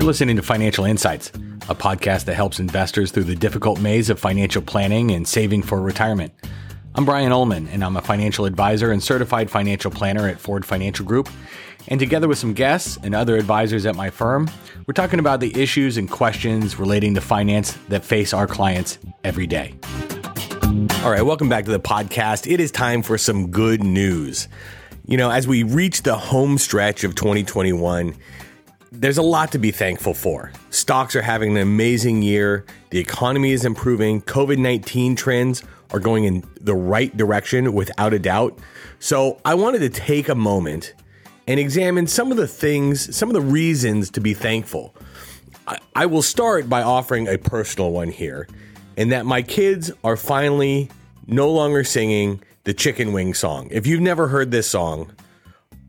You're listening to Financial Insights, a podcast that helps investors through the difficult maze of financial planning and saving for retirement. I'm Brian Ullman, and I'm a financial advisor and certified financial planner at Ford Financial Group. And together with some guests and other advisors at my firm, we're talking about the issues and questions relating to finance that face our clients every day. All right, welcome back to the podcast. It is time for some good news. You know, as we reach the home stretch of 2021, there's a lot to be thankful for. Stocks are having an amazing year. The economy is improving. COVID 19 trends are going in the right direction without a doubt. So I wanted to take a moment and examine some of the things, some of the reasons to be thankful. I, I will start by offering a personal one here, and that my kids are finally no longer singing the chicken wing song. If you've never heard this song,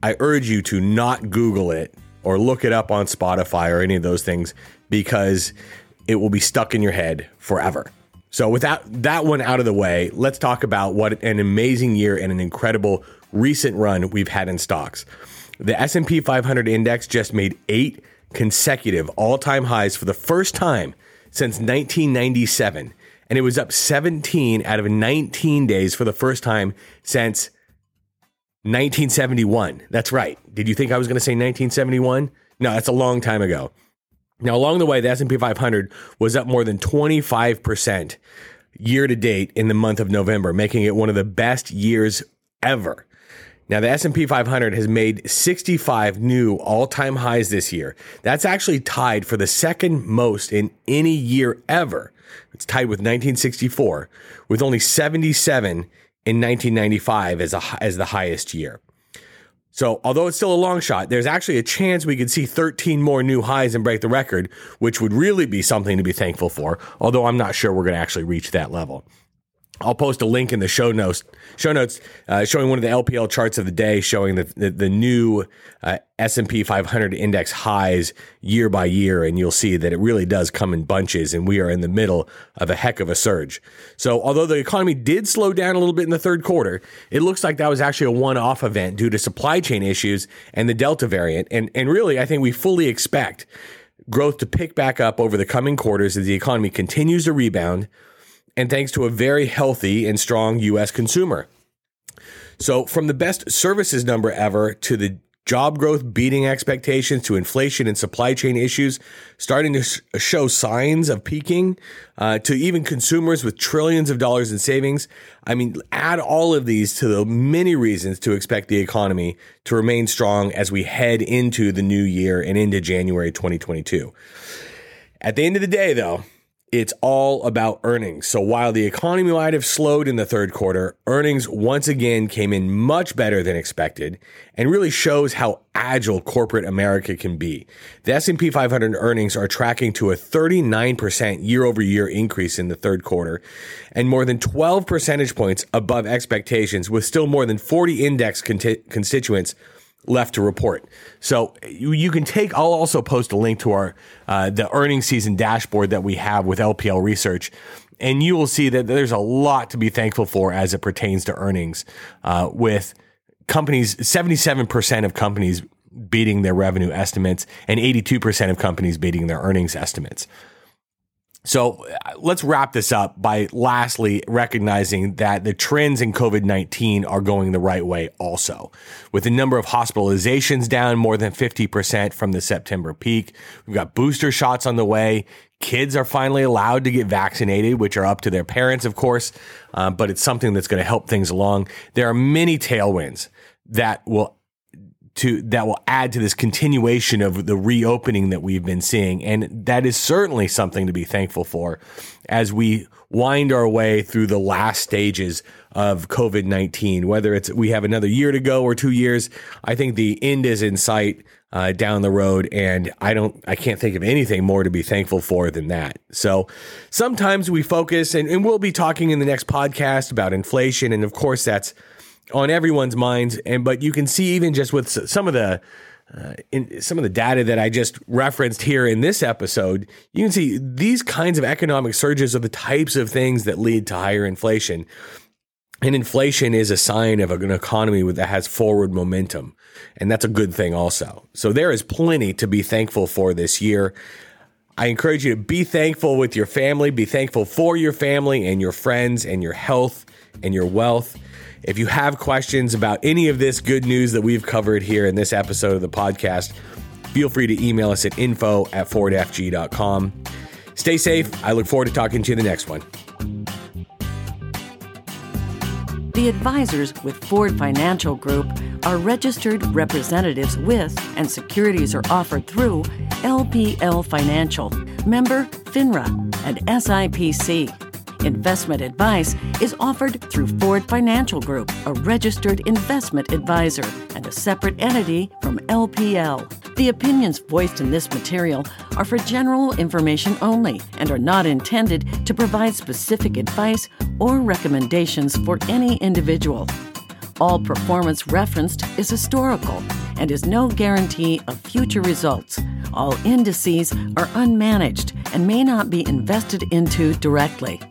I urge you to not Google it or look it up on Spotify or any of those things because it will be stuck in your head forever. So with that that one out of the way, let's talk about what an amazing year and an incredible recent run we've had in stocks. The S&P 500 index just made 8 consecutive all-time highs for the first time since 1997 and it was up 17 out of 19 days for the first time since 1971. That's right. Did you think I was going to say 1971? No, that's a long time ago. Now, along the way, the S&P 500 was up more than 25% year to date in the month of November, making it one of the best years ever. Now, the S&P 500 has made 65 new all-time highs this year. That's actually tied for the second most in any year ever. It's tied with 1964, with only 77 in 1995 as, a, as the highest year. So, although it's still a long shot, there's actually a chance we could see 13 more new highs and break the record, which would really be something to be thankful for, although I'm not sure we're going to actually reach that level. I'll post a link in the show notes, show notes uh, showing one of the LPL charts of the day, showing the the, the new uh, S&P 500 index highs year by year, and you'll see that it really does come in bunches, and we are in the middle of a heck of a surge. So, although the economy did slow down a little bit in the third quarter, it looks like that was actually a one-off event due to supply chain issues and the Delta variant, and and really, I think we fully expect growth to pick back up over the coming quarters as the economy continues to rebound and thanks to a very healthy and strong US consumer. So, from the best services number ever to the job growth beating expectations to inflation and supply chain issues starting to show signs of peaking uh, to even consumers with trillions of dollars in savings. I mean, add all of these to the many reasons to expect the economy to remain strong as we head into the new year and into January 2022. At the end of the day, though, it's all about earnings. So while the economy might have slowed in the third quarter, earnings once again came in much better than expected and really shows how agile corporate America can be. The S&P 500 earnings are tracking to a 39% year over year increase in the third quarter and more than 12 percentage points above expectations with still more than 40 index constituents left to report. So you, you, can take. I'll also post a link to our uh, the earnings season dashboard that we have with LPL Research, and you will see that there's a lot to be thankful for as it pertains to earnings. Uh, with companies, seventy seven percent of companies beating their revenue estimates, and eighty two percent of companies beating their earnings estimates. So uh, let's wrap this up by lastly recognizing that the trends in COVID 19 are going the right way also. With the number of hospitalizations down more than 50% from the September peak, we've got booster shots on the way. Kids are finally allowed to get vaccinated, which are up to their parents, of course, uh, but it's something that's going to help things along. There are many tailwinds that will to that will add to this continuation of the reopening that we've been seeing. And that is certainly something to be thankful for as we wind our way through the last stages of COVID-19 whether it's we have another year to go or 2 years I think the end is in sight uh, down the road. And I don't I can't think of anything more to be thankful for than that. So sometimes we focus and, and we'll be talking in the next podcast about inflation. And of course that's on everyone's minds. And but you can see even just with some of the uh, in some of the data that I just referenced here in this episode, you can see these kinds of economic surges are the types of things that lead to higher inflation. And inflation is a sign of an economy that has forward momentum. And that's a good thing also. So there is plenty to be thankful for this year. I encourage you to be thankful with your family, be thankful for your family and your friends and your health and your wealth. If you have questions about any of this good news that we've covered here in this episode of the podcast, feel free to email us at info at fordfg.com. Stay safe. I look forward to talking to you in the next one. The advisors with Ford Financial Group are registered representatives with and securities are offered through LPL Financial, member FINRA, and SIPC. Investment advice is offered through Ford Financial Group, a registered investment advisor and a separate entity from LPL. The opinions voiced in this material are for general information only and are not intended to provide specific advice or recommendations for any individual. All performance referenced is historical and is no guarantee of future results. All indices are unmanaged and may not be invested into directly.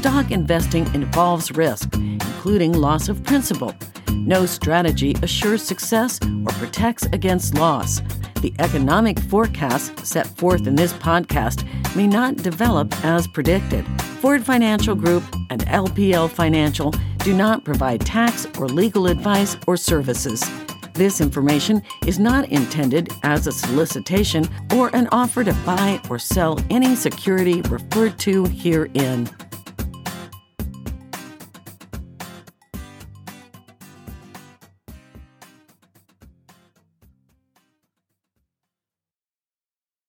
Stock investing involves risk, including loss of principal. No strategy assures success or protects against loss. The economic forecasts set forth in this podcast may not develop as predicted. Ford Financial Group and LPL Financial do not provide tax or legal advice or services. This information is not intended as a solicitation or an offer to buy or sell any security referred to herein.